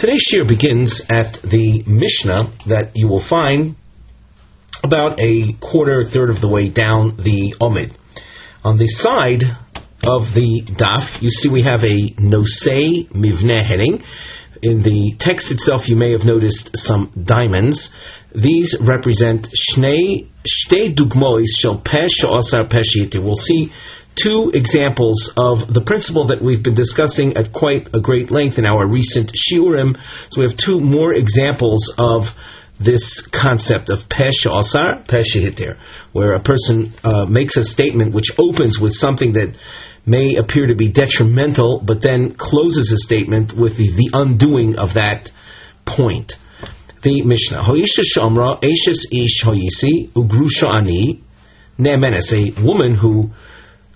Today's shiur begins at the Mishnah that you will find about a quarter, third of the way down the Omid. On the side of the daf, you see we have a Nosei Mivneh heading. In the text itself, you may have noticed some diamonds. These represent Shnei Shtei Dugmois Shel Pesh Osar Pesh We'll see two examples of the principle that we've been discussing at quite a great length in our recent shiurim. So we have two more examples of this concept of pesh osar, pesh hitir, where a person uh, makes a statement which opens with something that may appear to be detrimental, but then closes a statement with the, the undoing of that point. The Mishnah, Hoisha Shamra, Ashes Ish Hoyisi, Ugrusha Ani, Ne'menes, a woman who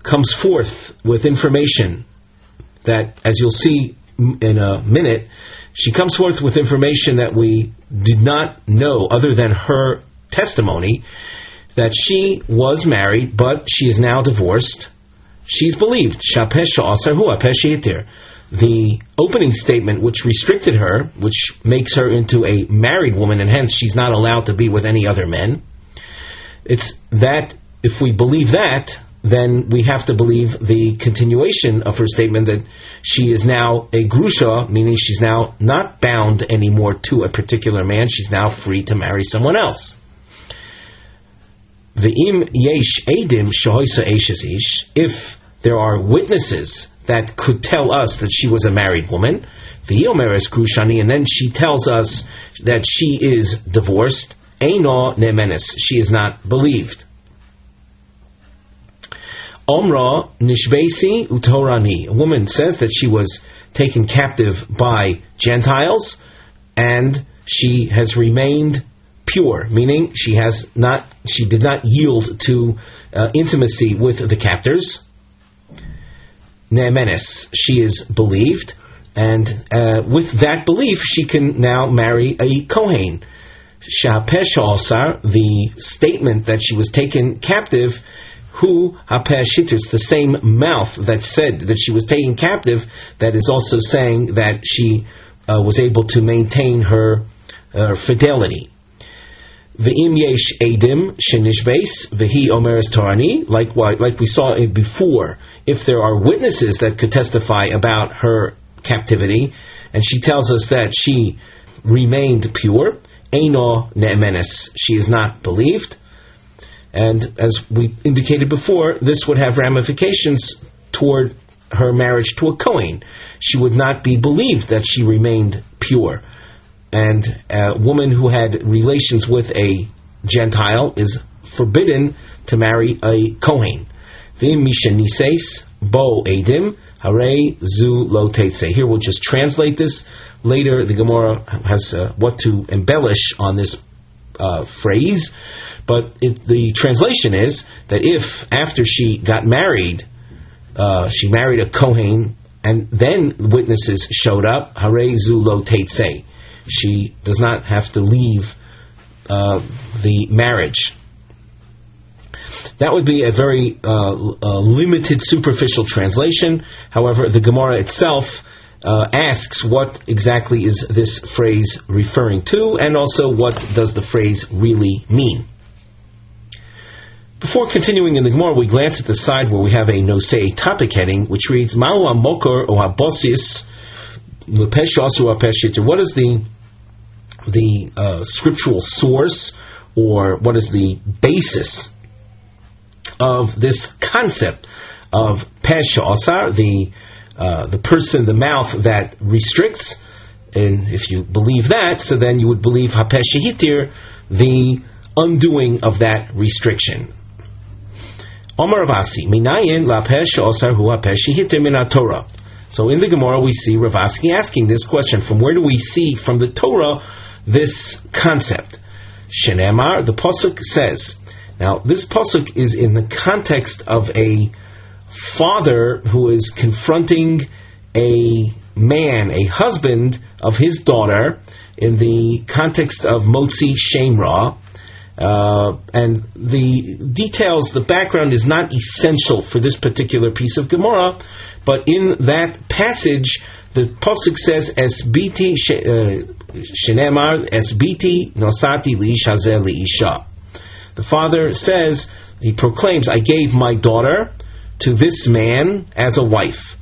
comes forth with information that, as you'll see in a minute, she comes forth with information that we did not know other than her testimony that she was married, but she is now divorced. She's believed. The opening statement, which restricted her, which makes her into a married woman, and hence she's not allowed to be with any other men. It's that, if we believe that, then we have to believe the continuation of her statement that she is now a grusha, meaning she's now not bound anymore to a particular man. She's now free to marry someone else. Yesh edim. If there are witnesses that could tell us that she was a married woman, the omeres grushani, and then she tells us that she is divorced. Eino nemenes. She is not believed. Omra Nishbesi Utorani. A woman says that she was taken captive by Gentiles and she has remained pure, meaning she has not, she did not yield to uh, intimacy with the captors. Ne'menes, she is believed, and uh, with that belief, she can now marry a Kohen. Shapesh Alsar, the statement that she was taken captive who hapeshit, it's the same mouth that said that she was taken captive that is also saying that she uh, was able to maintain her uh, fidelity. V'im yesh edim shenishbeis v'hi omeres torani. Like like we saw it before, if there are witnesses that could testify about her captivity, and she tells us that she remained pure, eno ne'menes, she is not believed. And as we indicated before, this would have ramifications toward her marriage to a Kohen. She would not be believed that she remained pure. And a woman who had relations with a Gentile is forbidden to marry a Kohen. Bo edim zu Here we'll just translate this. Later, the Gemara has uh, what to embellish on this uh, phrase. But it, the translation is that if after she got married, uh, she married a Kohen, and then witnesses showed up, Hare Zulo. She does not have to leave uh, the marriage. That would be a very uh, uh limited, superficial translation. However, the Gemara itself uh, asks what exactly is this phrase referring to, and also what does the phrase really mean. Before continuing in the Gemara, we glance at the side where we have a no say topic heading, which reads Ma'u Mokor or Habosis What is the the uh, scriptural source, or what is the basis of this concept of Pesha Asar, the uh, the person, the mouth that restricts? And if you believe that, so then you would believe Hapesha Hitir, the undoing of that restriction. Omar Rav Assi, Minayin lapesh osar Torah. So in the Gemara we see Rav Assi asking this question: From where do we see from the Torah this concept? Shenemar, the pasuk says. Now this pasuk is in the context of a father who is confronting a man, a husband of his daughter, in the context of Motzi Shemra, uh, and the details, the background is not essential for this particular piece of Gemara, but in that passage, the pasuk says, "Esbiti shenemar esbiti nosati liish hazel liisha." The father says, he proclaims, "I gave my daughter to this man as a wife."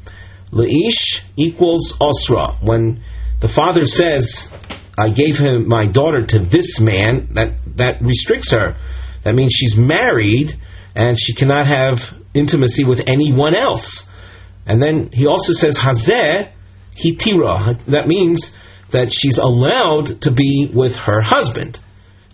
Leish equals osra. When the father says, "I gave him my daughter to this man," that that restricts her. That means she's married and she cannot have intimacy with anyone else. And then he also says hazeh hitira. That means that she's allowed to be with her husband.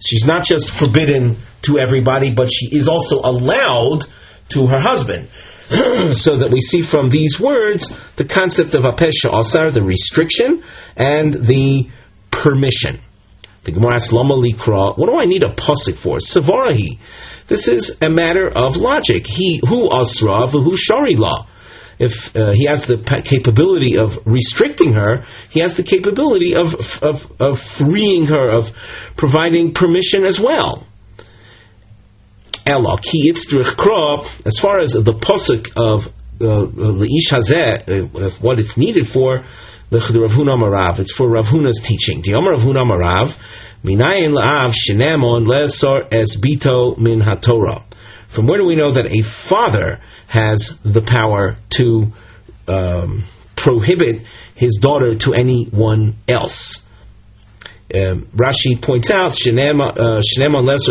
She's not just forbidden to everybody, but she is also allowed to her husband. so that we see from these words the concept of apesha asar, the restriction, and the permission. The Gemara asks, what do I need a pasuk for? Savarahi. This is a matter of logic. He who asra who shari law if uh, he has the capability of restricting her, he has the capability of, of, of freeing her, of providing permission as well. Ella, ki as far as the posuk of Leish uh, Hazeh, uh, what it's needed for, Marav, it's for Rav Huna's teaching. Marav, Minayin La'av Lesor Min HaTorah. From where do we know that a father has the power to um, prohibit his daughter to anyone else? Um, Rashi points out, Shenemon uh,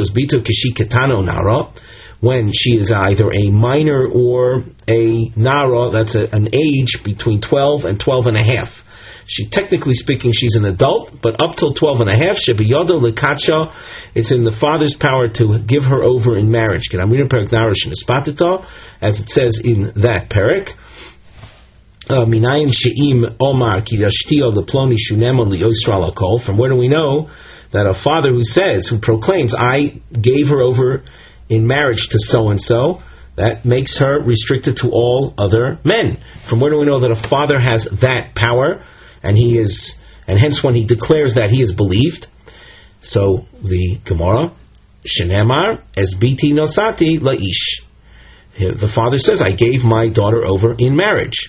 Bito Kishi Ketano Nara, when she is either a minor or a Nara, that's a, an age between 12 and 12 and a half. She, technically speaking, she's an adult, but up till 12 and a half, Shebiyoda Lekacha, it's in the father's power to give her over in marriage. As it says in that parak. Uh, From where do we know that a father who says, who proclaims, I gave her over in marriage to so and so, that makes her restricted to all other men. From where do we know that a father has that power? And he is, and hence when he declares that he is believed. So the Gemara, Shenemar esbiti nosati laish. The father says, "I gave my daughter over in marriage."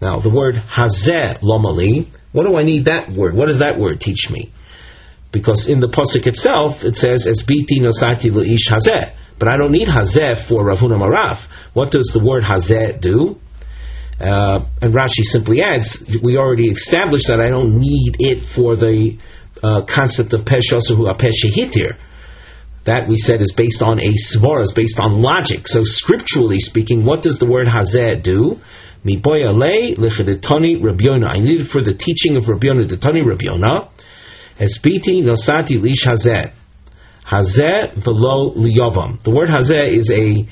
Now the word hazeh lomali. What do I need that word? What does that word teach me? Because in the pasuk itself it says esbiti nosati laish hazeh. But I don't need hazeh for Ravuna Maraf. What does the word hazeh do? Uh, and Rashi simply adds, we already established that I don't need it for the uh, concept of Peshasahu Apeshahitir. That we said is based on a svara, is based on logic. So scripturally speaking, what does the word hazeh do? Rabiona. I need it for the teaching of Rabiona, detoni Rabiona. Esbiti nosati lish hazeh. Hazeh velo liyavam. The word hazeh is a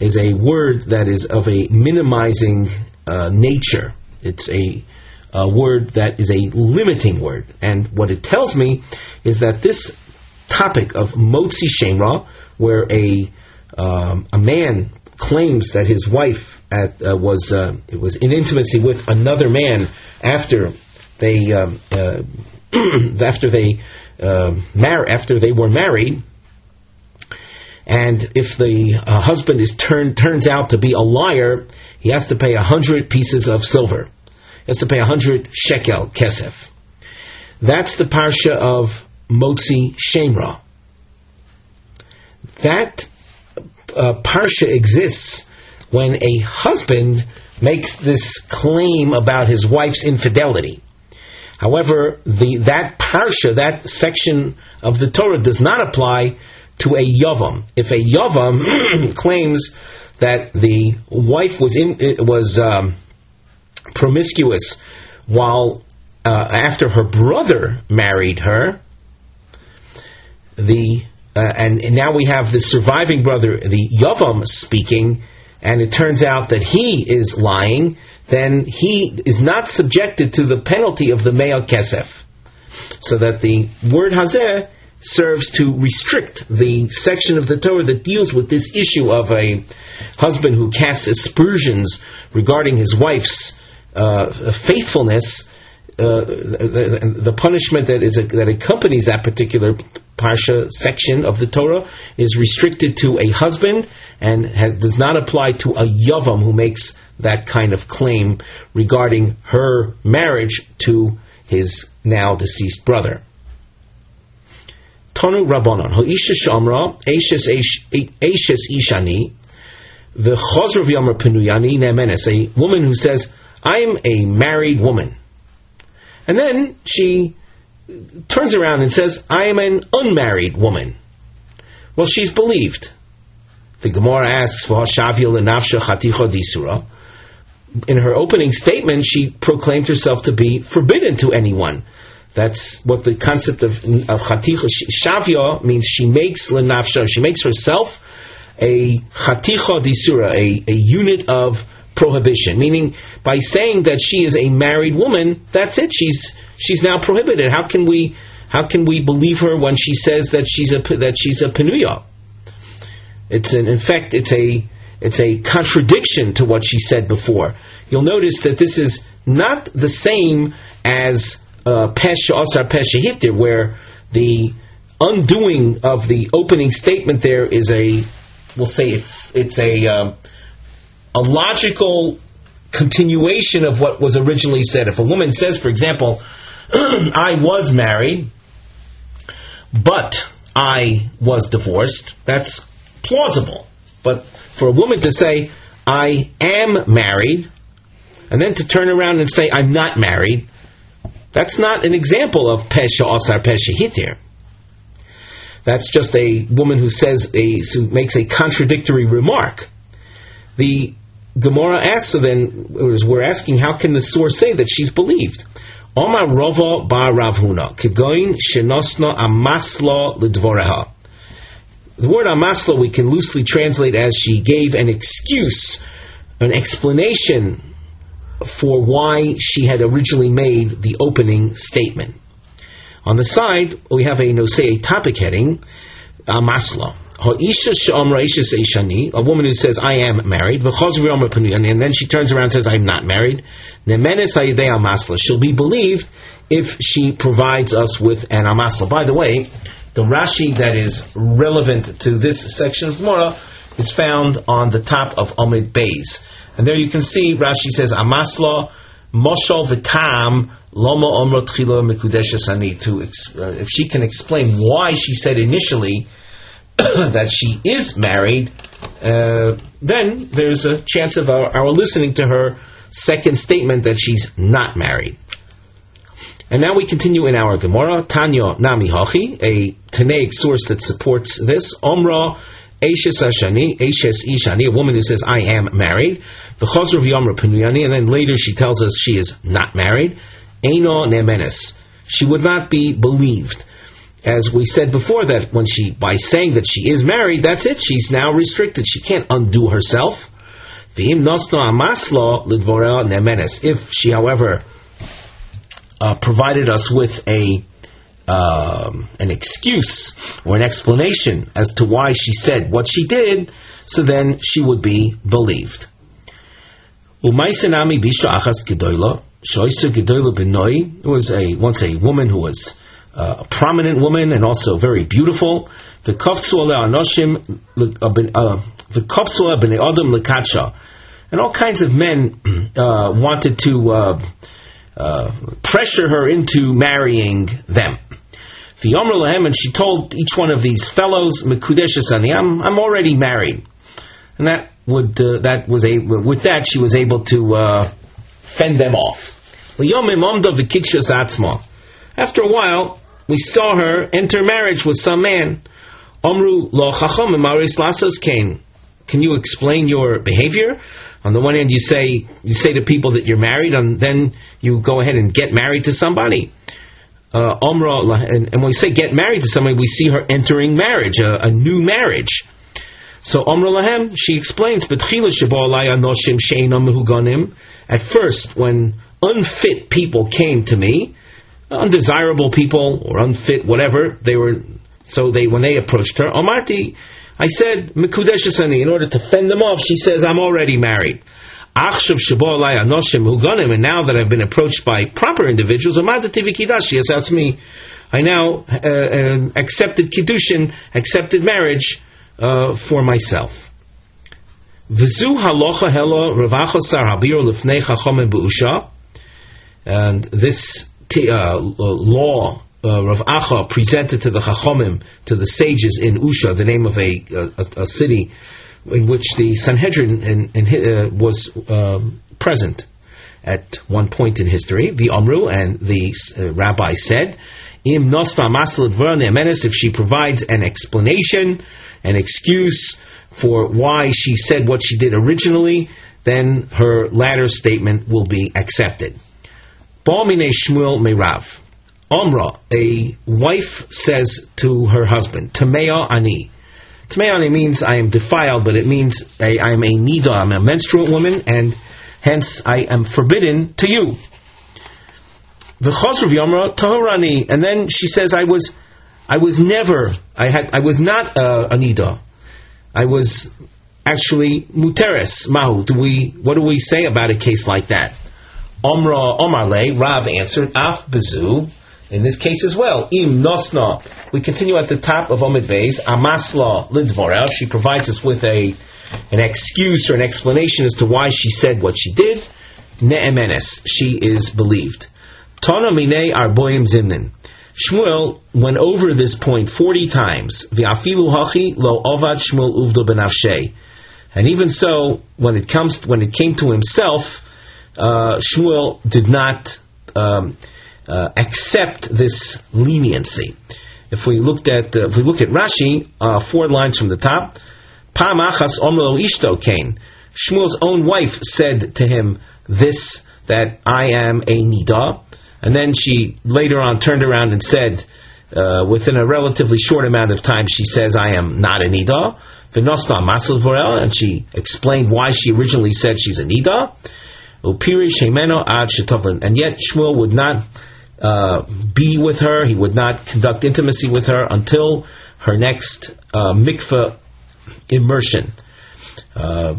is a word that is of a minimizing uh, nature. It's a, a, word that is a limiting word. And what it tells me is that this topic of motzi shemra, where a um, a man claims that his wife at, uh, was uh, it was in intimacy with another man after they um, uh, after they um, mar- after they were married, and if the uh, husband is turned turns out to be a liar, he has to pay a hundred pieces of silver. He has to pay a hundred shekel kesef. That's the parsha of Motzi Shemra. That uh, parsha exists when a husband makes this claim about his wife's infidelity. However, the, that parsha, that section of the Torah, does not apply to a yavam. If a yavam claims that the wife was in was um, promiscuous while uh, after her brother married her. The uh, and, and, now we have the surviving brother, the Yavam, speaking, and it turns out that he is lying. Then he is not subjected to the penalty of the Mea Kesef. So that the word Hazeh serves to restrict the section of the Torah that deals with this issue of a husband who casts aspersions regarding his wife's uh, faithfulness. Uh, the, the, punishment that is a, that accompanies that particular parsha section of the Torah is restricted to a husband and does not apply to a yavam who makes that kind of claim regarding her marriage to his now deceased brother. Rabbanon, Shamra, Ashes Ishani, the Chosr of Penuyani Nemenes, a woman who says, I'm a married woman. And then she turns around and says, I am an unmarried woman. Well, she's believed. The Gemara asks. In her opening statement, she proclaimed herself to be forbidden to anyone. That's what the concept of, of chaticha, shavya means she makes lenafsha, she makes herself a chaticha disura, a, a unit of prohibition. Meaning, by saying that she is a married woman, that's it. She's she's now prohibited. How can we how can we believe her when she says that she's a that she's a penuya? It's an, in fact it's a it's a contradiction to what she said before. You'll notice that this is not the same as Pesha Asar Pesha Hitir, where the undoing of the opening statement there is a, we'll say it's a, um, a logical continuation of what was originally said. If a woman says, for example, I was married, but I was divorced, that's plausible. But for a woman to say, I am married, and then to turn around and say, I'm not married, that's not an example of Pesha Asar Pesha Hitir. That's just a woman who says a who makes a contradictory remark. The Gemara asks, so then we're asking, how can the source say that she's believed? Omar Rova Bar Rav Huna, Kegoin Shenosna Amasla Lidvoreha. The word Amasla we can loosely translate as she gave an excuse, an explanation for why she had originally made the opening statement. On the side, we have a no say a topic heading, uh, Amasla. A woman who says, I am married, and then she turns around and says, I'm not married. She'll be believed if she provides us with an amasla. By the way, the Rashi that is relevant to this section of Gemara is found on the top of Omid Beis. And there you can see Rashi says Amasla Moshol Vitam Loma Omra Tchila Mekudeshes To uh, if she can explain why she said initially that she is married, uh, then there's a chance of our, our listening to her second statement that she's not married. And now we continue in our Gemara, Tanya Nami Hachi, a Tanaic source that supports this. Omra Ashes Ashani, Ishani, a woman who says, I am married. The Chosr of Yomra Penuyani, and then later she tells us she is not married. Eino Nemenes. She would not be believed. As we said before, that when she, by saying that she is married, that's it. She's now restricted. She can't undo herself. If she, however, uh, provided us with a um, an excuse or an explanation as to why she said what she did, so then she would be believed. It was a once a woman who was uh, a prominent woman and also very beautiful. The uh, bin Adam and all kinds of men uh, wanted to uh, uh, pressure her into marrying them. The Yomer Lahem, and she told each one of these fellows, Mekudeshasani, I'm, I'm already married. And that would, uh, that was a, with that she was able to uh, fend them off. After a while, we saw her enter marriage with some man. Omru lo chacham lasos came. Can you explain your behavior? On the one hand, you say you say to people that you're married, and then you go ahead and get married to somebody. Uh, and, and when we say get married to somebody, we see her entering marriage, a, a new marriage. So Omra Lahem, she explains, At first, when unfit people came to me, undesirable people or unfit, whatever, they were. So they when they approached her, Omarti, I said, Mikudeshasani, in order to fend them off, she says, I'm already married. And now that I've been approached by proper individuals, yes, that's me. I now uh, uh, accepted kiddushin, accepted marriage uh, for myself. Halocha chachomim be'usha. And this t- uh, law uh, Rav Acha presented to the Chachomim, to the sages in Usha, the name of a, a, a city in which the Sanhedrin in, in, uh, was um, present at one point in history. The Amru and the uh, rabbi said, Im if she provides an explanation, an excuse for why she said what she did originally, then her latter statement will be accepted. Ba'mine Shmuel Merav. Omra, a wife says to her husband, Tamea Ani. Tamea Ani means I am defiled, but it means I, am a nida, I'm a menstrual woman, and hence I am forbidden to you. The Chosrav Yomra Tahorani, and then she says I was, I was never, I had, I was not uh, a nida. I was actually muteres mahu. Do we, what do we say about a case like that? Omra Omarle, Rav answered, Af bezu, in this case as well. Im nosna. We continue at the top of Omid Beis. Amasla lidvorel. She provides us with a an excuse or an explanation as to why she said what she did. Ne'emenes. She is believed. Tana mine arboim zimnin. Shmuel went over this point 40 times. V'afilu hachi lo ovad Shmuel uvdo benafshe. And even so, when it comes when it came to himself, uh, Shmuel did not um, uh, accept this leniency. If we looked at uh, if we look at Rashi, uh, four lines from the top, Pamachas omlo ishto. Shmuel's own wife said to him this that I am a nida, and then she later on turned around and said, uh, within a relatively short amount of time, she says I am not a nida. And she explained why she originally said she's a nida. And yet Shmuel would not uh, be with her. He would not conduct intimacy with her until her next uh, mikveh immersion. Uh,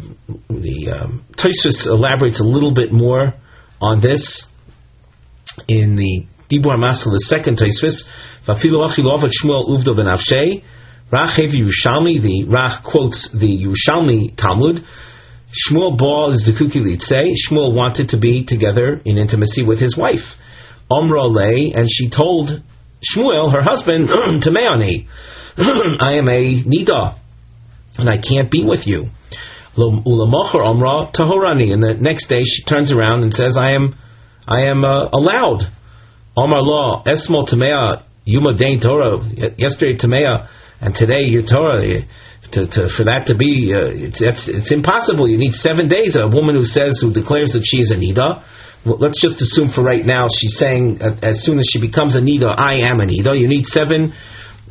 the um, elaborates a little bit more on this in the Dibur Masal, the second Tosfos. Vafilu achilov Shmuel uvdo Yerushalmi, the Rach quotes the Yerushalmi Talmud. Shmuel Baal is the Kuki. Shmuel wanted to be together in intimacy with his wife. Omra lay, and she told Shmuel, her husband, to Meoni, I am a Nida, and I can't be with you. Ulamocher Omra Tahorani, and the next day she turns around and says, I am, I am uh, allowed. Omar law Esmo Tamea Yuma Dain Torah. Yesterday Tamea, and today your Torah. To, to, for that to be, uh, it's, it's, it's impossible. You need seven days. A woman who says, who declares that she is a nida, let's just assume for right now she's saying uh, as soon as she becomes a nida, I am a nida. You need seven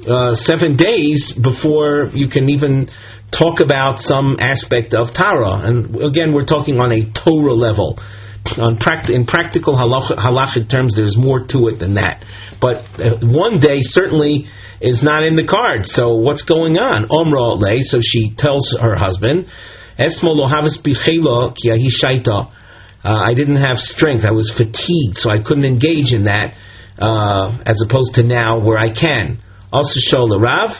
uh, seven days before you can even talk about some aspect of Tara. And again, we're talking on a Torah level. On pract- in practical halach- halachic terms, there's more to it than that. But uh, one day certainly is not in the cards. So what's going on? Omra le. So she tells her husband, Esmo lo havis ki shaita. Uh, I didn't have strength. I was fatigued, so I couldn't engage in that, uh, as opposed to now where I can. Also, Shola Rav.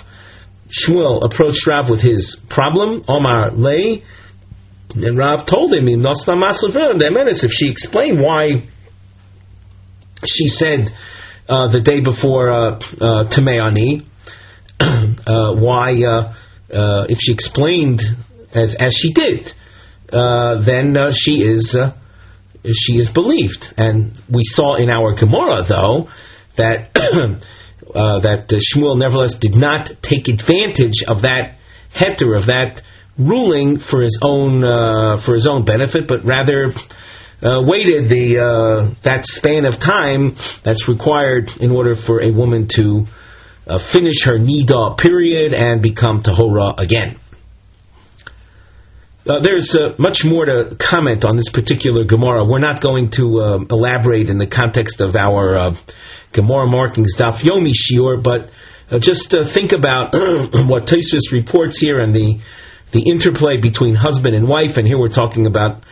Shmuel approached Rav with his problem. Omar lay, and Rav told him, if she explained why she said uh, the day before uh, uh, uh, why, uh, uh, if she explained as, as she did, uh, then she is she is believed. And we saw in our Gemara, though, that uh, that uh, Shmuel nevertheless did not take advantage of that heter of that ruling for his own uh, for his own benefit, but rather uh, waited the uh, that span of time that's required in order for a woman to uh, finish her nida period and become tahora again. Uh, there's uh, much more to comment on this particular Gemara. We're not going to uh, elaborate in the context of our uh, Gemara markings Daf Yomi Shiur, but uh, just uh, think about what Tosfos reports here and the the interplay between husband and wife. And here we're talking about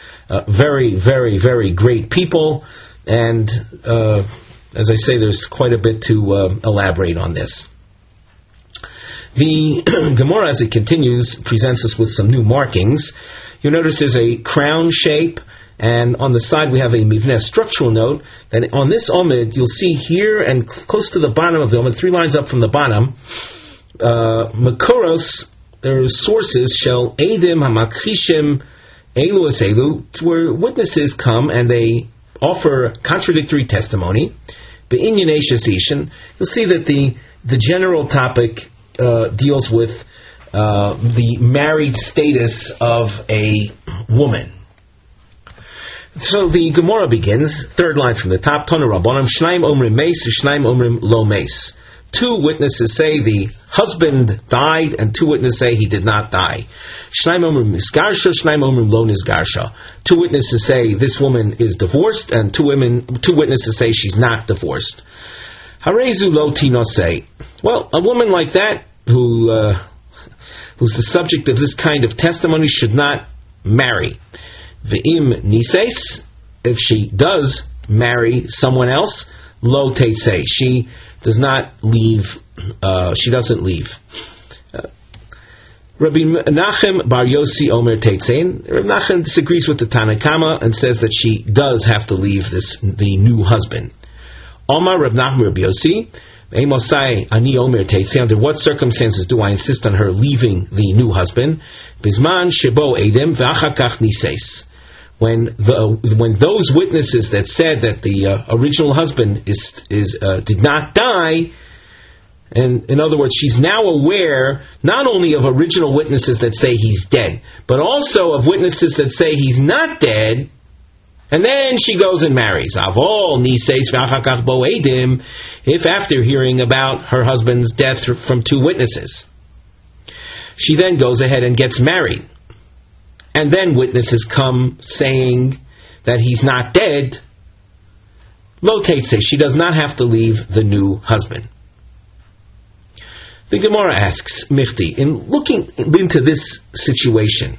very, very, very great people. And as I say, there's quite a bit to elaborate on this. The Gemara, as it continues, presents us with some new markings. You notice there's a crown shape, and on the side we have a mivneh structural note. That on this omid, you'll see here and close to the bottom of the omid, three lines up from the bottom, uh, Makoros, there are sources, shall Adim Hamakrishim Elu Elu, where witnesses come and they offer contradictory testimony. You'll see that the, the general topic uh, deals with uh, the married status of a woman. So the Gemara begins, third line from the top, Rabbanim, Shnaim Omrim Shnaim Omrim Lo. Two witnesses say the husband died, and two witnesses say he did not die. Shnaim Omrim Shnaim Omrim Lo Nisgarsha. Two witnesses say this woman is divorced, and two women, two witnesses say she's not divorced. Harezu Lo Tino say, well, a woman like that who uh, who's the subject of this kind of testimony should not marry. Ve'im nises, if she does marry someone else, lo say she does not leave, uh, she doesn't leave. Uh, Rabbi Nachem Bar Yossi Omer Teitzein. Rabbi Nachem disagrees with the Tanakama and says that she does have to leave this the new husband. Omar Rabbi Nachem Rabbi Yossi Amosai Ani Omer Teitzein. Under what circumstances do I insist on her leaving the new husband? Bisman Shebo Edem V'achakach Nises when the, when those witnesses that said that the uh, original husband is is uh, did not die, and in other words, she's now aware not only of original witnesses that say he's dead, but also of witnesses that say he's not dead. And then she goes and marries. Avol niseis boedim. If after hearing about her husband's death from two witnesses, she then goes ahead and gets married and then witnesses come saying that he's not dead, Lo says she does not have to leave the new husband. The Gemara asks, Mifti, in looking into this situation,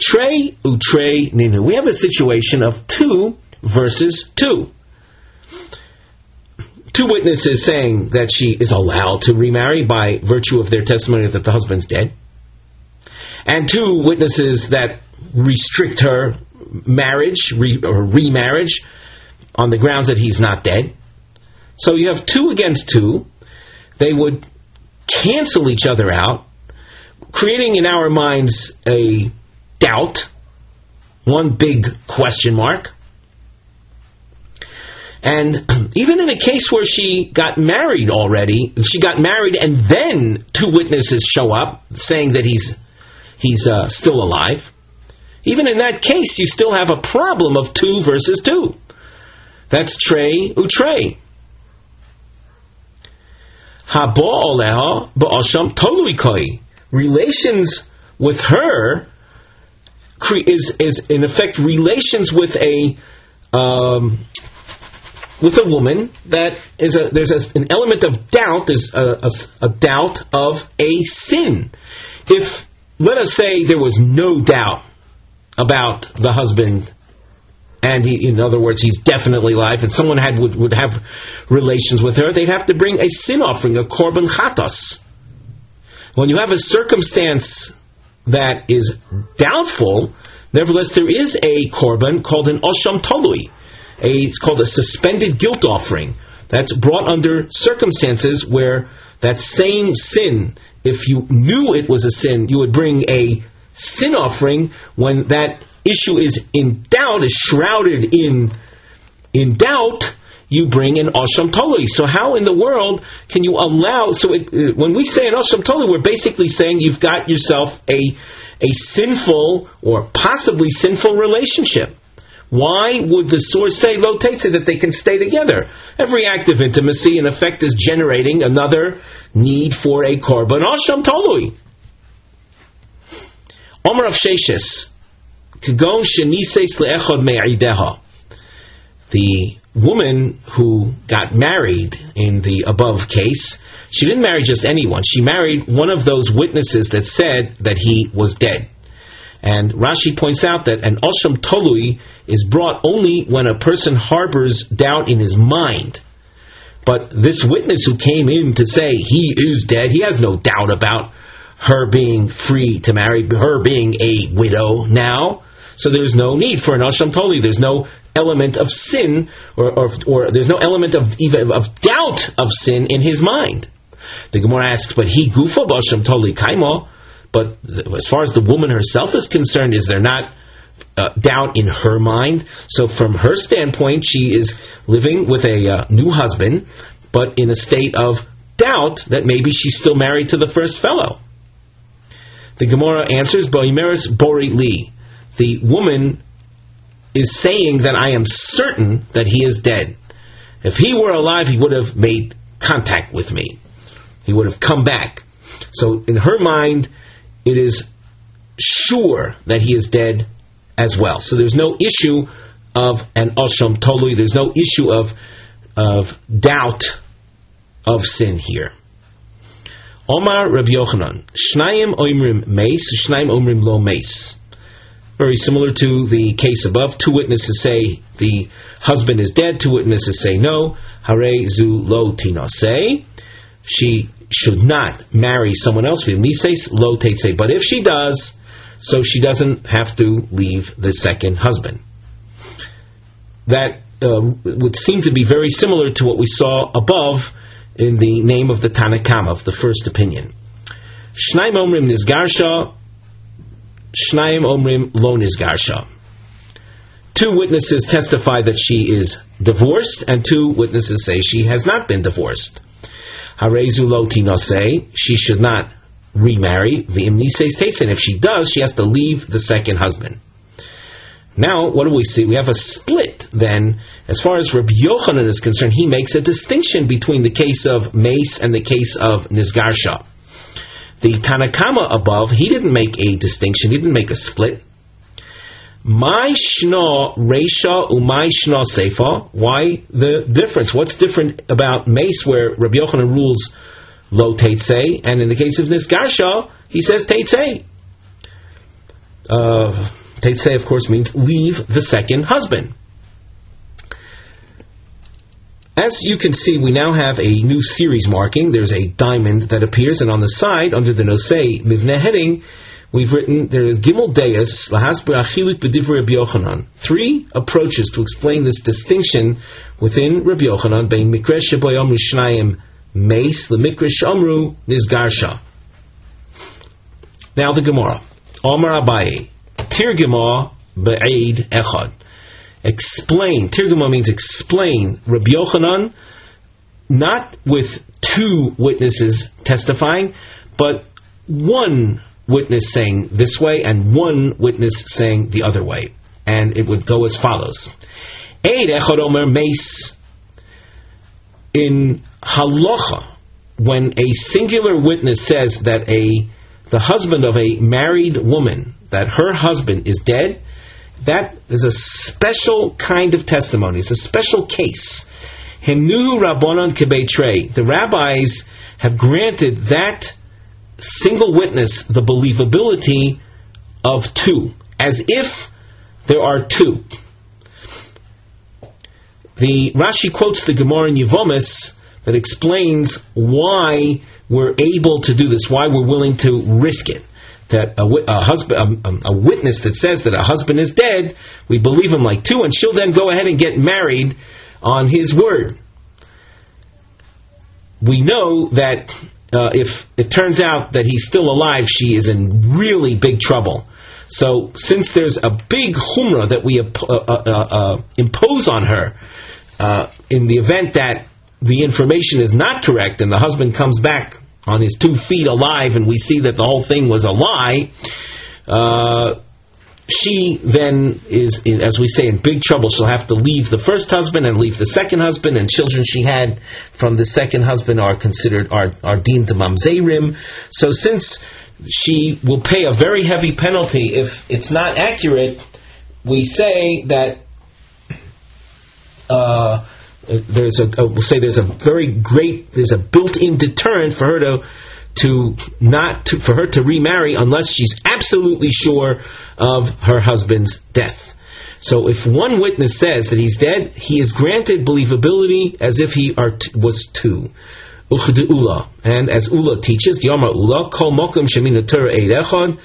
Trey utre ninu, we have a situation of two versus two. Two witnesses saying that she is allowed to remarry by virtue of their testimony that the husband's dead, and two witnesses that restrict her marriage re, or remarriage on the grounds that he's not dead. So you have two against two. They would cancel each other out, creating in our minds a doubt, one big question mark. And even in a case where she got married already, she got married and then two witnesses show up saying that he's he's uh, still alive. Even in that case, you still have a problem of two versus two. That's trey utrey. Relations with her is is in effect relations with a um, with a woman that is a there's a, an element of doubt. There's a, a, a doubt of a sin. If let us say there was no doubt about the husband and he, in other words, he's definitely alive, and someone had would, would have relations with her, they'd have to bring a sin offering, a korban chatas. When you have a circumstance that is doubtful, nevertheless, there is a korban called an osham tolui. A, it's called a suspended guilt offering. That's brought under circumstances where that same sin, if you knew it was a sin, you would bring a sin offering when that issue is in doubt, is shrouded in in doubt, you bring an Asham Toli. So how in the world can you allow, so it, uh, when we say an Asham Toli, we're basically saying you've got yourself a, a sinful or possibly sinful relationship. Why would the source say lo that they can stay together? Every act of intimacy, in effect, is generating another need for a korban asham tolui. Omer of Sheshes, Kagon Shenises Le'echod Me'ideha. The woman who got married in the above case, she didn't marry just anyone. She married one of those witnesses that said that he was dead. And Rashi points out that an Osham Tolui is brought only when a person harbors doubt in his mind. But this witness who came in to say he is dead, he has no doubt about her being free to marry, her being a widow now. So there's no need for an Asham Toli. There's no element of sin, or, or, or there's no element of even of doubt of sin in his mind. The Gemara asks, but he gufa b'Asham Toli kaimo. But as far as the woman herself is concerned, is there not uh, doubt in her mind? So from her standpoint, she is living with a uh, new husband, but in a state of doubt that maybe she's still married to the first fellow. The Gemara answers, Boimeris Bori Li. The woman is saying that I am certain that he is dead. If he were alive, he would have made contact with me. He would have come back. So in her mind, it is sure that he is dead as well. So there's no issue of an Asham Tolui, there's no issue of, of doubt of sin here. Omar Rabbi Yochanan, Shnayim Oimrim Mace, Shnayim Oimrim Lo Mace. Very similar to the case above. Two witnesses say the husband is dead, two witnesses say no. Hare Zu Lo Tinase. She should not marry someone else. Lo But if she does, so she doesn't have to leave the second husband. That uh, would seem to be very similar to what we saw above in the name of the Tanakama, of the first opinion. Shnaim Omrim Nizgarsha, Shnaim Omrim Lo Nizgarsha. Two witnesses testify that she is divorced, and two witnesses say she has not been divorced. Harezu Lo say she should not remarry. The Imnise states, and if she does, she has to leave the second husband. Now, what do we see? We have a split then. As far as Rabbi Yochanan is concerned, he makes a distinction between the case of mace and the case of Nizgarsha. The Tanakama above, he didn't make a distinction, he didn't make a split. My shno reisha umay shno seifa. Why the difference? What's different about mace where Rabbi Yochanan rules lo teitzei, and in the case of Nizgarsha, he says teitzei. Uh, say, of course, means leave the second husband. As you can see, we now have a new series marking. There's a diamond that appears, and on the side, under the Nosei Mivne heading, we've written there is Gimel Deus Lahasber B'divrei Rabbi Yochanan. Three approaches to explain this distinction within Rabbi Yochanan bein Mikresh Sheboyom Rishnayim Mace the Mikresh Amru Nizgarsha. Now the Gemara. Omar Abaye. Tirgima be'ed echad. Explain. Tirgima means explain. Rabbi Yochanan, not with two witnesses testifying, but one witness saying this way and one witness saying the other way. And it would go as follows. Eid echad omer mace. In halacha, when a singular witness says that a the husband of a married woman that her husband is dead, that is a special kind of testimony. It's a special case. Himnu Rabbanon Kebeitrei. The rabbis have granted that single witness the believability of two, as if there are two. The Rashi quotes the Gemara in Yevomis that explains why we're able to do this, why we're willing to risk it that a, a husband, a, a, witness that says that a husband is dead, we believe him like two, and she'll then go ahead and get married on his word. We know that uh, if it turns out that he's still alive, she is in really big trouble. So, since there's a big humrah that we uh, uh, uh, uh, impose on her uh, in the event that the information is not correct and the husband comes back on his two feet alive, and we see that the whole thing was a lie. Uh, she then is, as we say, in big trouble. She'll have to leave the first husband and leave the second husband, and children she had from the second husband are considered are are deemed mamzerim. So since she will pay a very heavy penalty if it's not accurate, we say that. Uh, there's a, uh, we'll say there's a very great there's a built-in deterrent for her to to not to, for her to remarry unless she's absolutely sure of her husband's death. So if one witness says that he's dead, he is granted believability as if he are t- was two. And as Ula teaches, Yomar Ula, Kol Mokum Shemina Torah Eid Echad,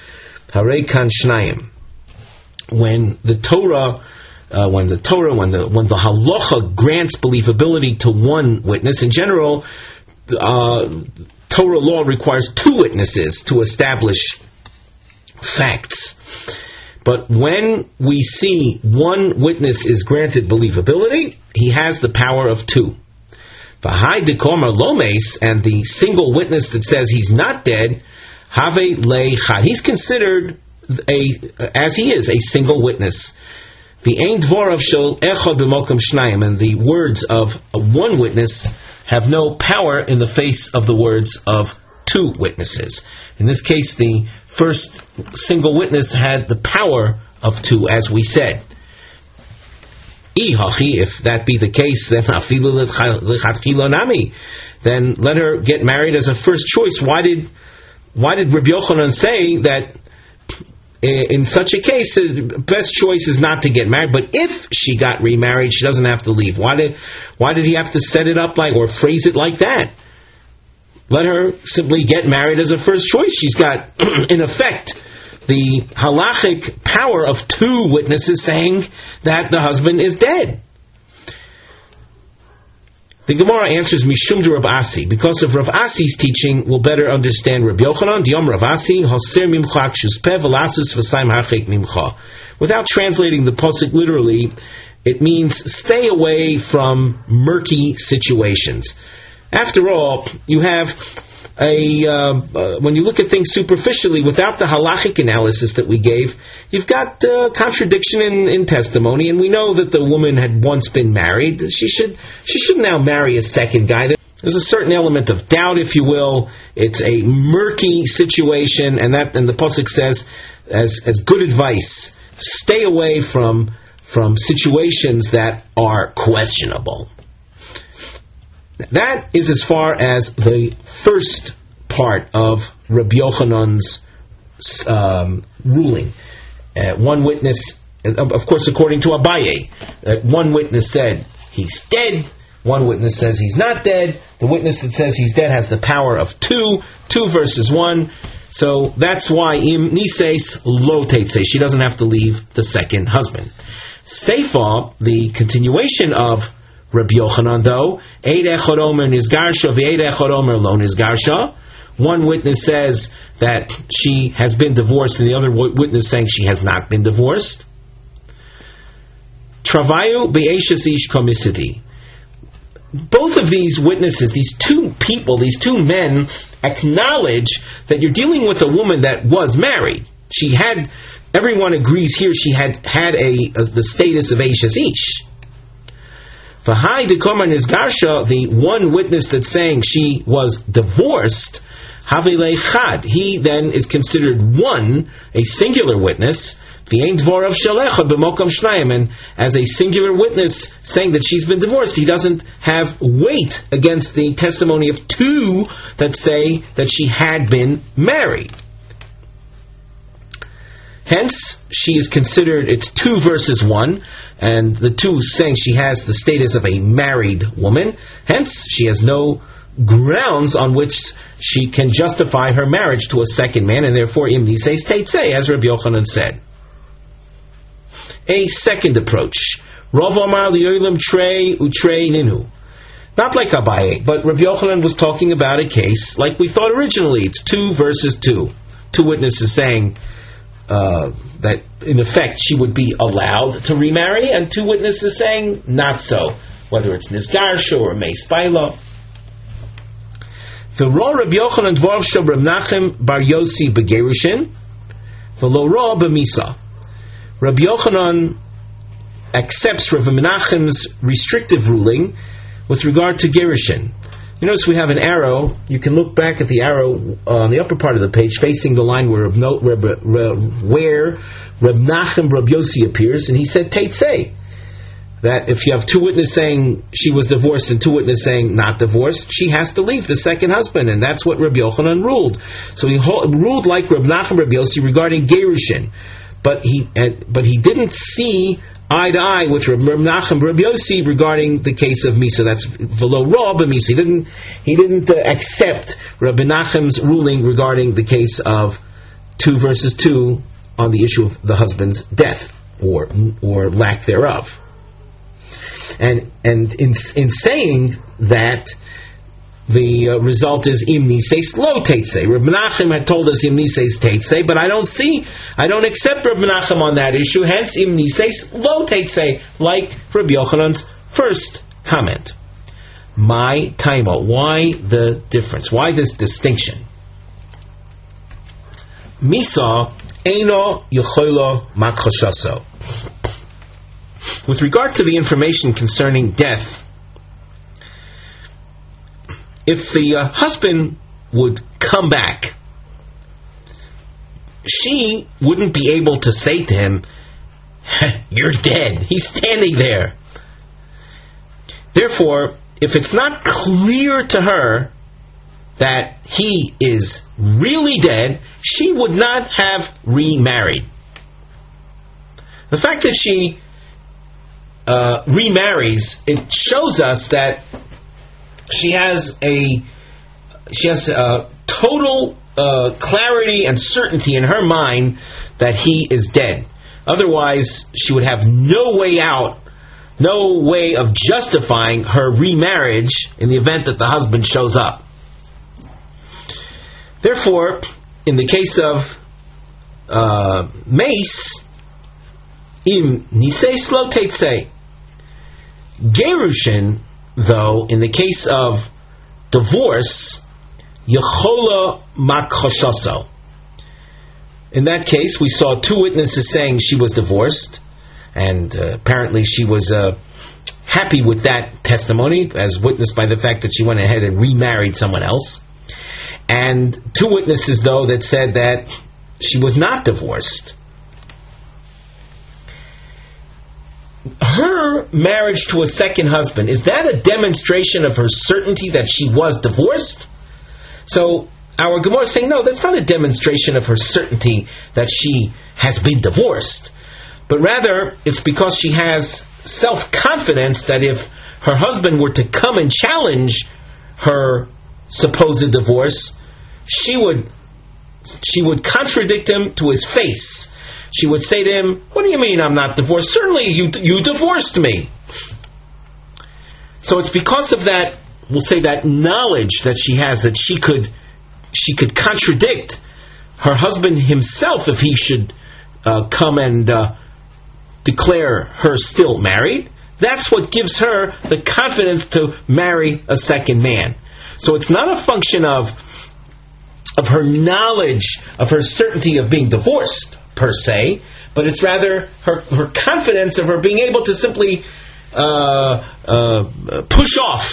Harei Kan Shnayim. When the Torah uh, when the Torah, when the when the halacha grants believability to one witness, in general, uh, Torah law requires two witnesses to establish facts. But when we see one witness is granted believability, he has the power of two. V'hai dekomer lomes, and the single witness that says he's not dead, have leichad. He's considered a, as he is, a single witness. The ain dvorav shel echad b'mokum shnayim, and the words of one witness have no power in the face of the words of two witnesses. In this case, the first single witness had the power of two, as we said. If that be the case, then then let her get married as a first choice. Why did why did Rabbi Yochanan say that Eh, in such a case, the best choice is not to get married. But if she got remarried, she doesn't have to leave. Why did why did he have to set it up like or phrase it like that? Let her simply get married as a first choice. She's got, in effect, the halachic power of two witnesses saying that the husband is dead. The Gemara answers Mishum de Rav Assi. Because of Rav Assi's teaching, we'll better understand Rav Yochanan, Diom Rav Asi, Hoser Mimcha Kshuspe Velasus V'saim Hachek Mimcha. Without translating the pasuk literally, it means stay away from murky situations. After all, you have a uh, uh, when you look at things superficially without the halachic analysis that we gave, you've got uh, contradiction in, in testimony, and we know that the woman had once been married. She should she should now marry a second guy. There's a certain element of doubt, if you will. It's a murky situation, and that and the pasuk says as as good advice: stay away from from situations that are questionable. That is as far as the first part of Rabbi Yochanan's um, ruling. Uh, one witness, of course, according to Abaye, uh, one witness said he's dead. One witness says he's not dead. The witness that says he's dead has the power of two. Two versus one. So that's why im nises lo She doesn't have to leave the second husband. Seifa, the continuation of Rabbi Yochanan, though, Eid Echad Omer Nizgarsha, V'Eid Omer Lo Nizgarsha. One witness says that she has been divorced, and the other witness saying she has not been divorced. Travayu Be'eshas Ish Komisiti. Both of these witnesses, these two people, these two men, acknowledge that you're dealing with a woman that was married. She had, everyone agrees here, she had had a, a the status of Eishas Ish. V'hai dekomer nizgarsha, the one witness that's saying she was divorced, chad. He then is considered one, a singular witness. And as a singular witness saying that she's been divorced, he doesn't have weight against the testimony of two that say that she had been married. Hence, she is considered, it's two versus one, and the two saying she has the status of a married woman. Hence, she has no grounds on which she can justify her marriage to a second man, and therefore imni says say, as Rabbi Yochanan said. A second approach. Rav Amar liyolim trey utrei ninu. Not like Abaye, but Rabbi Yochanan was talking about a case like we thought originally. It's two versus two. Two witnesses saying uh, that in effect she would be allowed to remarry, and two witnesses saying not so, whether it's Nizgarsha or Meis. The Ra Rabbi Yochanan Dvar Shab Reb Nachem Bar Yossi Begerushin, the Lo Ra B'Misa. Rabbi Yochanan accepts Rav Menachem's restrictive ruling with regard to Gerushin. You notice we have an arrow. You can look back at the arrow uh, on the upper part of the page, facing the line where Reb, no, Reb, Reb, where Reb Reb Yossi appears, and he said say that if you have two witnesses saying she was divorced and two witnesses saying not divorced, she has to leave the second husband, and that's what Reb Yochanan ruled. So he ruled like Reb Nachem Reb Yossi regarding Gerushin. But he uh, but he didn't see eye to eye with Reb Nachum Reb Yossi regarding the case of Misa. That's Velo Rob Misa. He didn't he didn't uh, accept Reb Nachum's ruling regarding the case of two versus two on the issue of the husband's death or or lack thereof. And and in in saying that the uh, result is imnises lo teitse. Reb Menachem had told us imnises teitse, but I don't see, I don't accept Reb Menachem on that issue. Hence imnises lo teitse, like Reb Yochanan's first comment. My taimo. Why the difference? Why this distinction? Misa eno yocholo makoshaso. With regard to the information concerning death if the uh, husband would come back, she wouldn't be able to say to him, You're dead. He's standing there. Therefore, if it's not clear to her that he is really dead, she would not have remarried. The fact that she uh, remarries, it shows us that she has a she has a total uh, clarity and certainty in her mind that he is dead. Otherwise, she would have no way out, no way of justifying her remarriage in the event that the husband shows up. Therefore, in the case of uh, mace, im nisei say, gerushin though, in the case of divorce, Yechola Makhoshoso. In that case, we saw two witnesses saying she was divorced, and uh, apparently she was uh, happy with that testimony, as witnessed by the fact that she went ahead and remarried someone else. And two witnesses, though, that said that she was not divorced. Her marriage to a second husband, is that a demonstration of her certainty that she was divorced? So our Gemara is saying, no, that's not a demonstration of her certainty that she has been divorced. But rather, it's because she has self confidence that if her husband were to come and challenge her supposed divorce, she would she would contradict him to his face she would say to him, What do you mean I'm not divorced? Certainly you, you divorced me. So it's because of that, we'll say that knowledge that she has that she could she could contradict her husband himself if he should uh, come and uh, declare her still married. That's what gives her the confidence to marry a second man. So it's not a function of of her knowledge of her certainty of being divorced per se, but it's rather her, her confidence of her being able to simply uh, uh, push off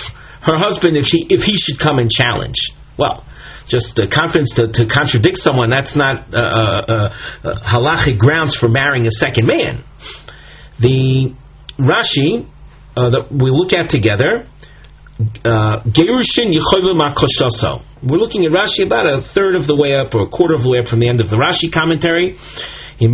her husband if he if he should come and challenge. Well, just confidence to, to contradict someone that's not uh, uh, uh, halachic grounds for marrying a second man. The Rashi that we look at together Gerushin Makoshoso. We're looking at Rashi about a third of the way up or a quarter of the way up from the end of the Rashi commentary. If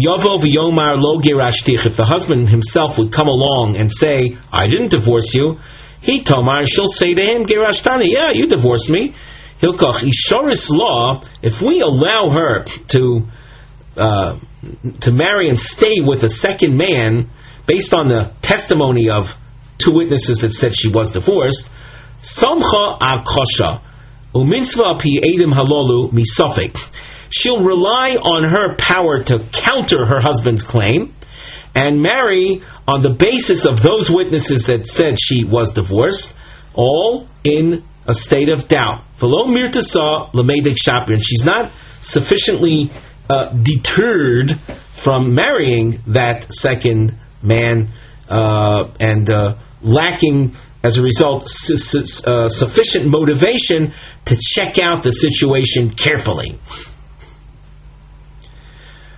the husband himself would come along and say, "I didn't divorce you," he Tomar, she'll say to him, "Gerashtani, yeah, you divorced me." Hilkoch Ishoris law. If we allow her to uh, to marry and stay with a second man based on the testimony of two witnesses that said she was divorced, Samcha akosha. Uminsva pi edim halolu misofik. She'll rely on her power to counter her husband's claim and marry on the basis of those witnesses that said she was divorced, all in a state of doubt. Velo mirtasa lamedek shapir. She's not sufficiently uh, deterred from marrying that second man uh, and uh, lacking as a result, su- su- uh, sufficient motivation to check out the situation carefully.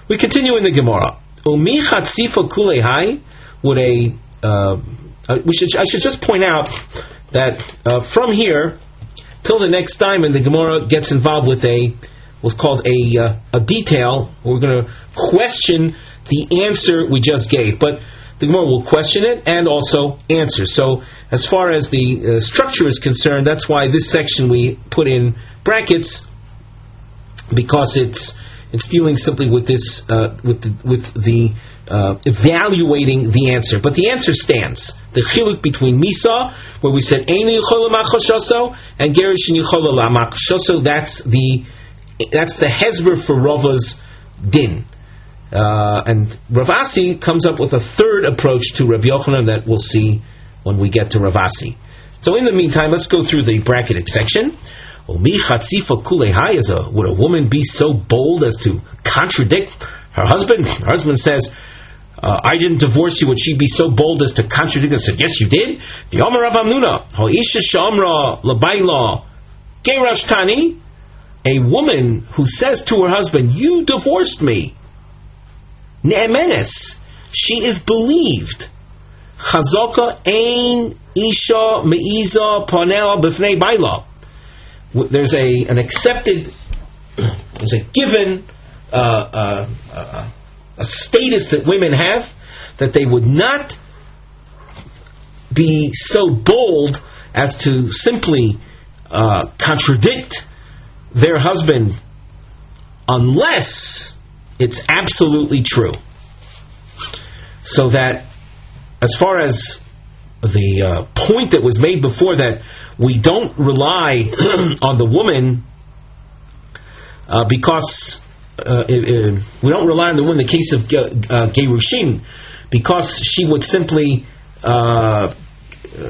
We continue in the Gemara. Would a uh, uh, we should I should just point out that uh, from here till the next time, and the Gemara gets involved with a what's called a uh, a detail. We're going to question the answer we just gave. But the Gemara will question it and also answer. So, as far as the uh, structure is concerned, that's why this section we put in brackets because it's it's dealing simply with this uh, with the, with the uh, evaluating the answer. But the answer stands. The chiluk between misa, where we said einu and gerishin yichola That's the that's the hezber for Rava's din. Uh, and Rav Ashi comes up with a third approach to Rav Yochanan that we'll see when we get to Rav Ashi. So in the meantime, let's go through the bracketed section. Would a woman be so bold as to contradict her husband? Her husband says, uh, I didn't divorce you. Would she be so bold as to contradict and said, Yes, you did? The Omer Rav Hamnuna, a woman who says to her husband, You divorced me. Ne'emenes. She is believed. Chazoka ein isha meiza panel b'fnei baila. There's a an accepted, there's a given uh, uh, uh, a status that women have that they would not be so bold as to simply uh, contradict their husband unless it's absolutely true. So that, as far as the uh, point that was made before, that we don't rely on the woman uh, because uh, we don't rely on the woman in the case of uh, Gerushin because she would simply uh,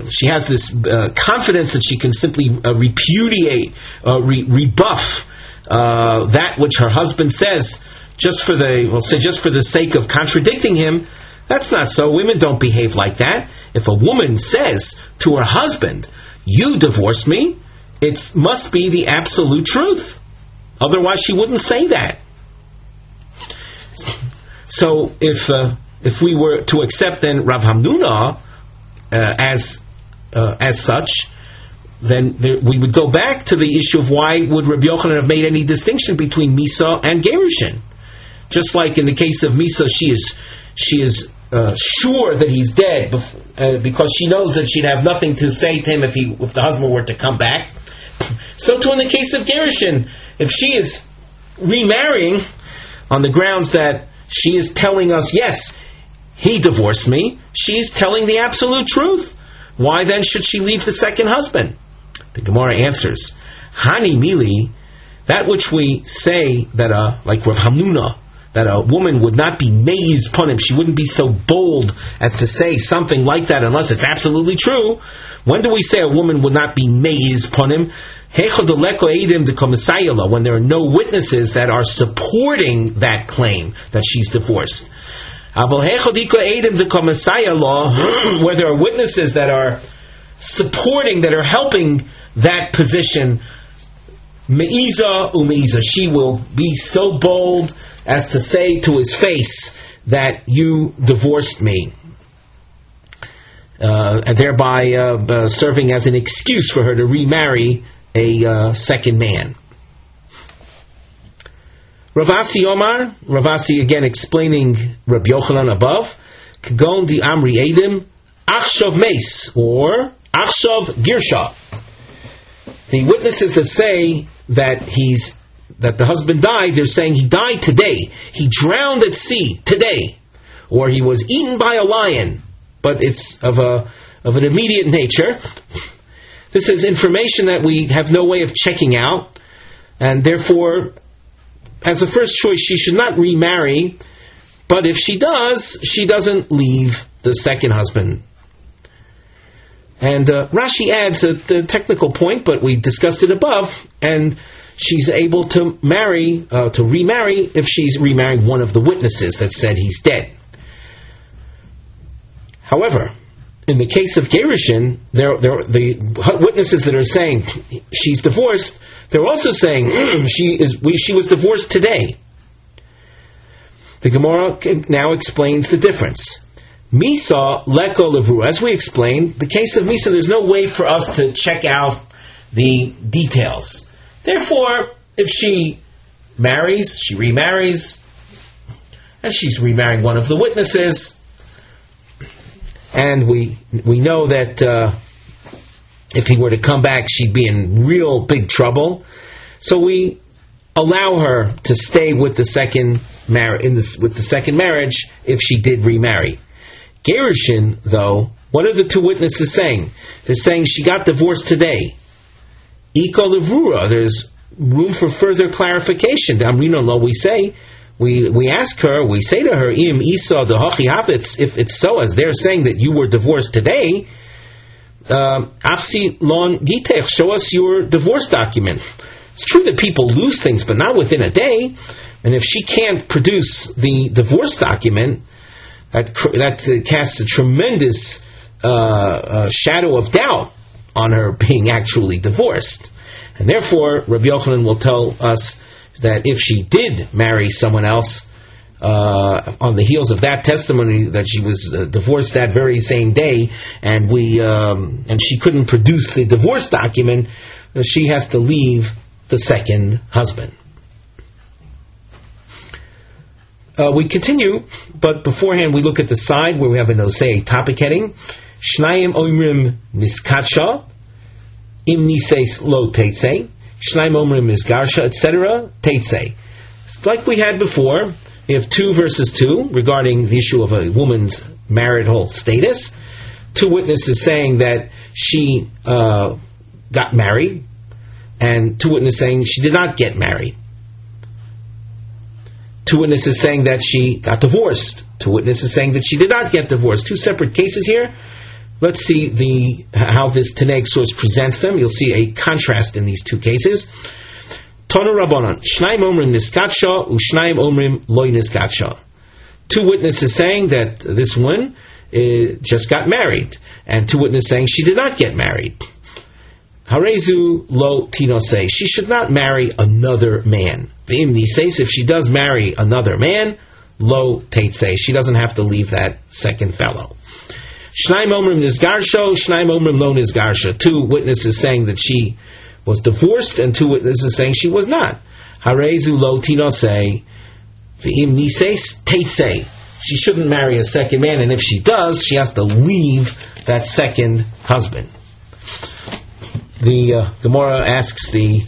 she has this uh, confidence that she can simply uh, repudiate, re- rebuff that which her husband says just for the well say just for the sake of contradicting him. That's not so. Women don't behave like that. If a woman says to her husband, "You divorced me," it must be the absolute truth. Otherwise, she wouldn't say that. So if uh, if we were to accept then Rav Hamnuna uh, as uh, as such, then there, we would go back to the issue of why would Rabbi Yochanan have made any distinction between Misa and Gerushin? Just like in the case of Misa, she is she is uh, sure that he's dead uh, because she knows that she'd have nothing to say to him if he if the husband were to come back. So too in the case of Gerushin, if she is remarrying on the grounds that she is telling us, yes, he divorced me, she's telling the absolute truth. Why then should she leave the second husband? The Gemara answers, Hani mili, that which we say that, uh, like Rav Hamnuna, that a woman would not be maiz upon him. She wouldn't be so bold as to say something like that unless it's absolutely true. When do we say a woman would not be maiz upon? When there are no witnesses that are supporting that claim that she's divorced. Where there are witnesses that are supporting, that are helping that position, Me'iza u'me'iza. She will be so bold as to say to his face that you divorced me. Uh, and thereby uh, uh, serving as an excuse for her to remarry a uh, second man. Rav Ashi Omar, Rav Ashi again explaining Rabbi Yochanan above, Kagon di Amri Edim, Achshav Mace, or Achshav Girsha. The witnesses that say that he's that the husband died, they're saying he died today. He drowned at sea today, or he was eaten by a lion. But it's of a of an immediate nature. This is information that we have no way of checking out, and therefore, as a first choice, she should not remarry. But if she does, she doesn't leave the second husband. And uh, Rashi adds a, a, technical point, but we discussed it above, and she's able to marry, uh, to remarry, if she's remarried one of the witnesses that said he's dead. However, in the case of Gerushin, there, there, the witnesses that are saying she's divorced, they're also saying she is we, she was divorced today. The Gemara now explains the difference. Misa leko levru. As we explained, the case of Misa, there's no way for us to check out the details. Therefore, if she marries, she remarries, and she's remarrying one of the witnesses. And we we know that uh, if he were to come back, she'd be in real big trouble. So we allow her to stay with the second mar- in this, with the second marriage if she did remarry. Gerushin, though, what are the two witnesses saying? They're saying she got divorced today. Iko levura, there's room for further clarification. Amrino lo, we say, we, we ask her, we say to her, im isa dehachi habits, if it's so as they're saying that you were divorced today, um, afsi lon gitech, show us your divorce document. It's true that people lose things, but not within a day. And if she can't produce the divorce document, that that casts a tremendous uh, uh, shadow of doubt on her being actually divorced. And therefore, Rabbi Yochanan will tell us that if she did marry someone else, uh, on the heels of that testimony that she was uh, divorced that very same day, and we um, and she couldn't produce the divorce document, uh, she has to leave the second husband. Uh, we continue, but beforehand we look at the side where we have a Nosei topic heading. Shnayim Omrim Niskatsha, Im Nises Lo Teitze, Shnayim Omrim Nisgarsha, etc. Teitze. Like we had before, we have two verses two regarding the issue of a woman's marital status. Two witnesses saying that she uh, got married, and two witnesses saying she did not get married. Two witnesses saying that she got divorced. Two witnesses saying that she did not get divorced. Two separate cases here. Let's see the how this Tanaic source presents them. You'll see a contrast in these two cases. Rabbanon, Shnaim Omrim Niskatsha, Ushnaim Omrim Loy Niskatsha. Two witnesses saying that this one uh, just got married, and two witnesses saying she did not get married. Harezu lo tinose. She should not marry another man. If she does marry another man, lo teitse. She doesn't have to leave that second fellow. Shnaim omrim nizgarsho. Shnaim omrim lo nizgarsha. Two witnesses saying that she was divorced, and two witnesses saying she was not. Harezu lo tinose. V'im nises teitse. She shouldn't marry a second man, and if she does, she has to leave that second husband the uh, Gemara asks the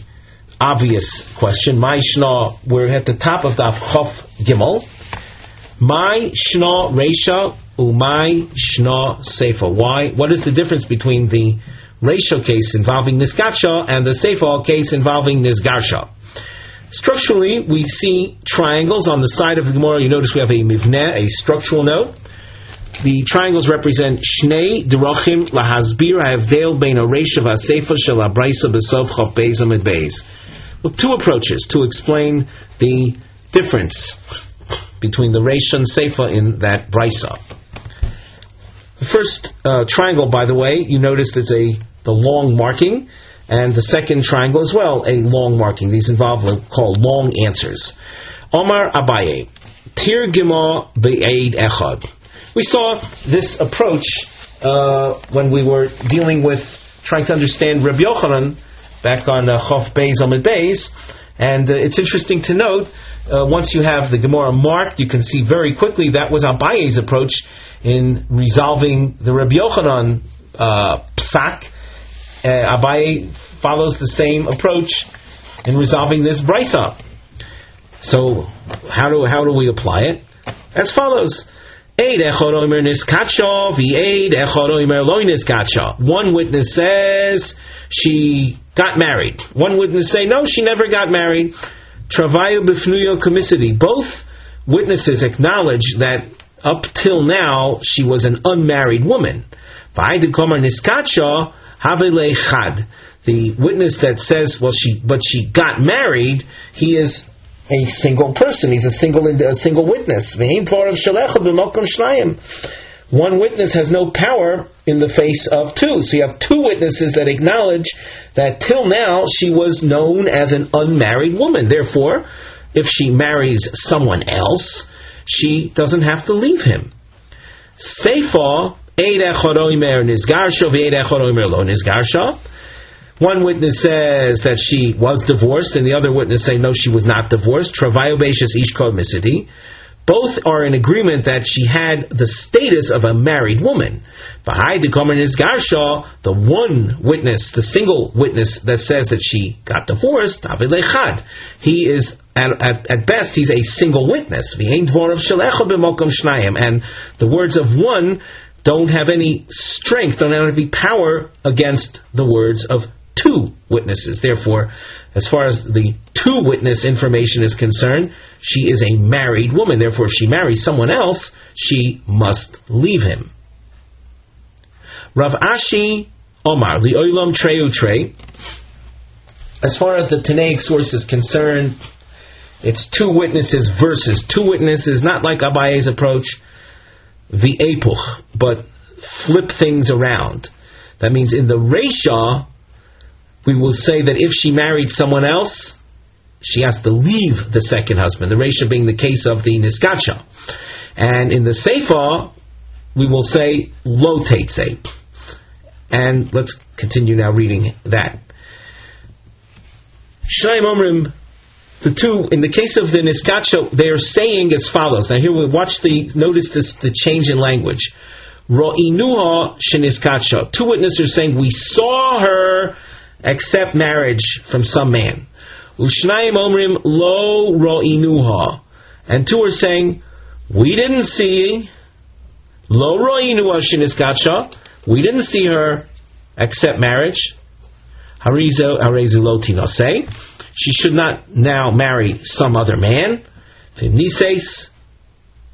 obvious question. My shna, we're at the top of the Chof Gimel. My shna Reisha umay shna Seifa. Why? What is the difference between the Reisha case involving Niskatsha and the Seifa case involving Nisgarsha? Structurally, we see triangles on the side of the Gemara. You notice we have a mivneh, a structural note. The triangles represent Shnei Derachim Lahazbir Havdel Bein Aresha Vasefa Shel Abraisa Besov Chof Beis Amid Beis. Well, two approaches to explain the difference between the Reish and Sefa in that Brisa. The first uh, triangle, by the way, you noticed it's a the long marking, and the second triangle as well, a long marking. These involve what called long answers. Omar Abaye, Tir Gima Be'ed Echad. We saw this approach uh, when we were dealing with trying to understand Rabbi Yochanan back on uh, Chof Beis Amid Beis, and uh, it's interesting to note uh, once you have the Gemara marked, you can see very quickly that was Abaye's approach in resolving the Rabbi Yochanan uh, psak. Uh, Abaye follows the same approach in resolving this brisa. So how do how do we apply it? As follows. One witness says she got married. One witness say no, she never got married. Both witnesses acknowledge that up till now she was an unmarried woman. The witness that says, well, she but she got married, he is a single person. He's a single a single witness. One witness has no power in the face of two. So you have two witnesses that acknowledge that till now she was known as an unmarried woman. Therefore, if she marries someone else, she doesn't have to leave him. Seifa, one witness says that she was divorced, and the other witness say no, she was not divorced. Travayo ish misiti. both are in agreement that she had the status of a married woman. The one witness, the single witness that says that she got divorced, he is at, at, at, best, he's a single witness. And the words of one don't have any strength, don't have any power against the words of two witnesses. Therefore, as far as the two witness information is concerned, she is a married woman. Therefore, if she marries someone else, she must leave him. Rav Ashi Omar, the Oilam Treu Trey. As far as the Tanaic source is concerned, it's two witnesses versus two witnesses, not like Abaye's approach, the Epuch, but flip things around. That means in the Resha, we will say that if she married someone else, she has to leave the second husband, the ratio being the case of the Niskacha. And in the Sefer, we will say lo. And let's continue now reading that. Shaim Omrim, the two, in the case of the Niskacha, they are saying as follows. Now here we watch the, notice this, the change in language. Ro'inuha sheniskacha. Two witnesses are saying, we saw her accept marriage from some man. Omrim lo ro'inuha. And two are saying, we didn't see lo ro'inuha shiniskacha. We didn't see her accept marriage. Harizo harezu lo say she should not now marry some other man. Nises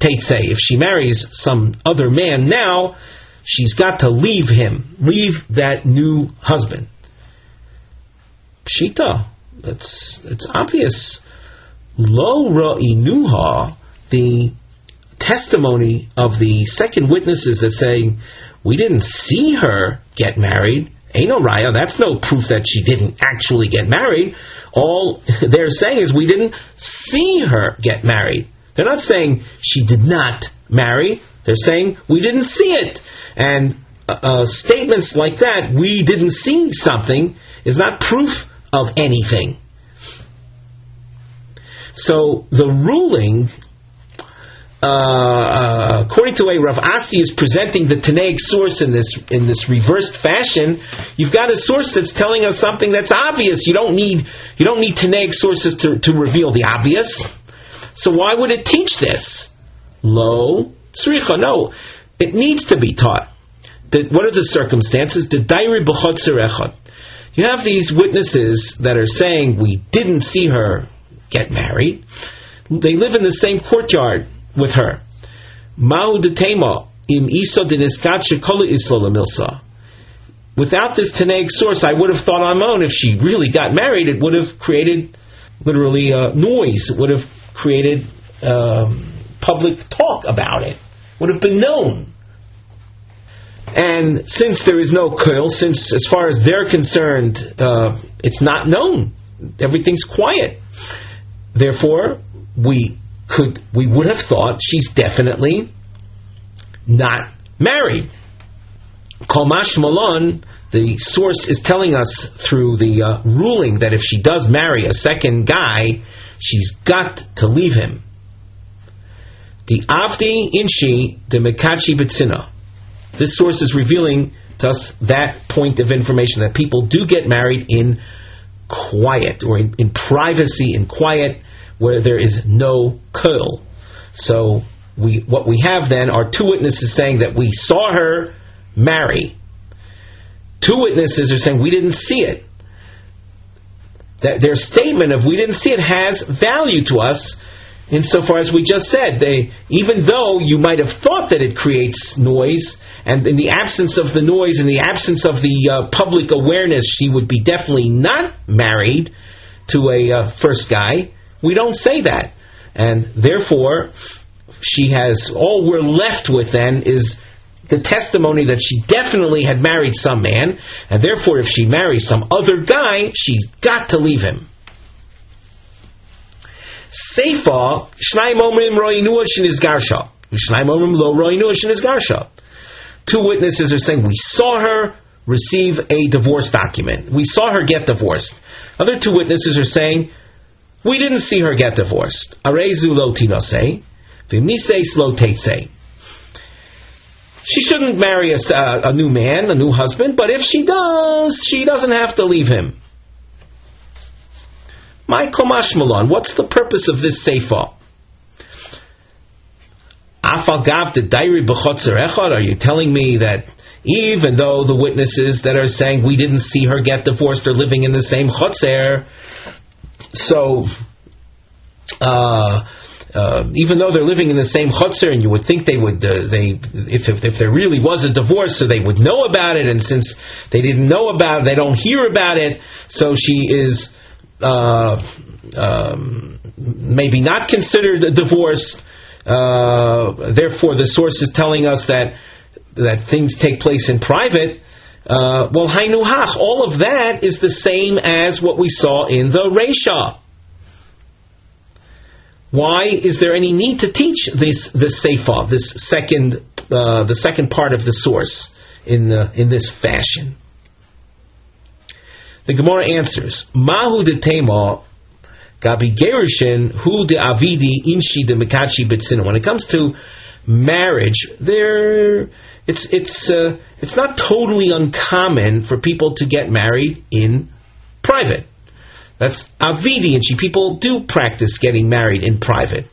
say if she marries some other man now, she's got to leave him, leave that new husband. Pshita. That's it's obvious. Lo ra'inuha, the testimony of the second witnesses that say we didn't see her get married. Ain't no raya. That's no proof that she didn't actually get married. All they're saying is we didn't see her get married. They're not saying she did not marry. They're saying we didn't see it. And uh, uh, statements like that, we didn't see something, is not proof of anything. So the ruling, uh, uh, according to the way Rav Asi is presenting the Tanaic source in this in this reversed fashion, you've got a source that's telling us something that's obvious. You don't need you don't need Tanaic sources to, to reveal the obvious. So why would it teach this? Lo tzricha. No, it needs to be taught. The, what are the circumstances? The dairi b'chotzer echad. You have these witnesses that are saying we didn't see her get married. They live in the same courtyard with her. Detema im milsa. Without this Tanaic source, I would have thought on my own if she really got married, it would have created literally uh, noise. It would have created um, public talk about it. Would have been known. And since there is no koil, since as far as they're concerned, uh, it's not known, everything's quiet. Therefore, we could, we would have thought she's definitely not married. Kalmash Malon, the source is telling us through the uh, ruling that if she does marry a second guy, she's got to leave him. The Avdi Inshi, the Mekachi Bitsina. This source is revealing to us that point of information that people do get married in quiet or in, in privacy, in quiet, where there is no curl. So we, what we have then are two witnesses saying that we saw her marry. Two witnesses are saying we didn't see it. That their statement of we didn't see it has value to us insofar as we just said, they, even though you might have thought that it creates noise, and in the absence of the noise, in the absence of the uh, public awareness, she would be definitely not married to a uh, first guy. We don't say that. And therefore, she has, all we're left with then is the testimony that she definitely had married some man, and therefore if she marries some other guy, she's got to leave him. Seifa, Shnaim Omrim Roinua Shinizgarsha. Shnaim Omrim Lo Roinua Shinizgarsha. Two witnesses are saying, we saw her receive a divorce document. We saw her get divorced. Other two witnesses are saying, we didn't see her get divorced. Arezu Lo Tinase. V'misei slow say. She shouldn't marry a, a, new man, a new husband, but if she does, she doesn't have to leave him. My Komash Malon, what's the purpose of this sefer? The diary Are you telling me that even though the witnesses that are saying we didn't see her get divorced are living in the same chotzer, so uh, uh, even though they're living in the same chutzner, and you would think they would, uh, they if, if, if there really was a divorce, so they would know about it, and since they didn't know about it, they don't hear about it, so she is uh, um, maybe not considered a divorce. Uh, therefore, the source is telling us that that things take place in private. Uh, well, hainuhach, all of that is the same as what we saw in the Resha. Why is there any need to teach this this sefer, this second uh, the second part of the source in uh, in this fashion? The Gemara answers: Mahu de tema gabi gerushin hu de avidi inshi de mekachi betzina. When it comes to marriage, there it's it's uh, it's not totally uncommon for people to get married in private. That's avidi, and people do practice getting married in private.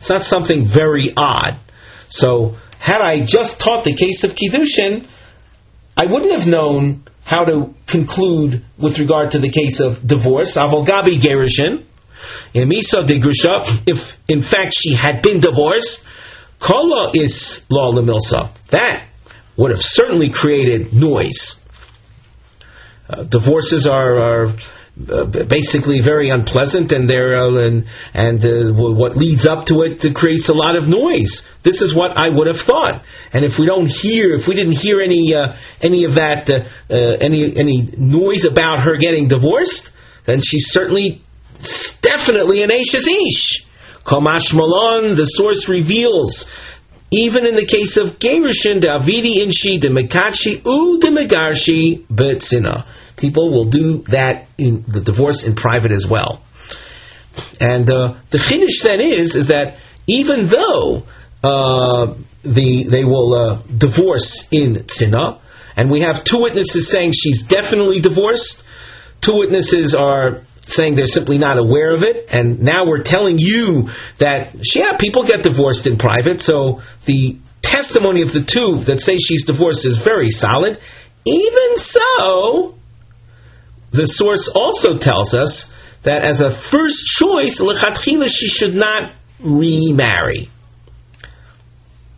It's not something very odd. So, had I just taught the case of kiddushin, I wouldn't have known how to conclude with regard to the case of divorce. Avolgabi gerushin, emisa de If in fact she had been divorced, kala is law lemilsa. That would have certainly created noise. Uh, divorces are, are uh, basically very unpleasant, and there uh, and and uh, what leads up to it creates a lot of noise. This is what I would have thought. And if we don't hear, if we didn't hear any uh, any of that, uh, any any noise about her getting divorced, then she's certainly definitely an Ashes Ish. Komash Malon, the source reveals even in the case of Gerushin, the Avidi Inshi, the Mekachi, U the Megarshi, Betzina. People will do that in the divorce in private as well. And uh, the Chiddush then is, is that even though uh, the, they will uh, divorce in Tzina, and we have two witnesses saying she's definitely divorced, two witnesses are saying they're simply not aware of it, and now we're telling you that, yeah, people get divorced in private, so the testimony of the two that say she's divorced is very solid. Even so, the source also tells us that as a first choice, lechatchila, she should not remarry.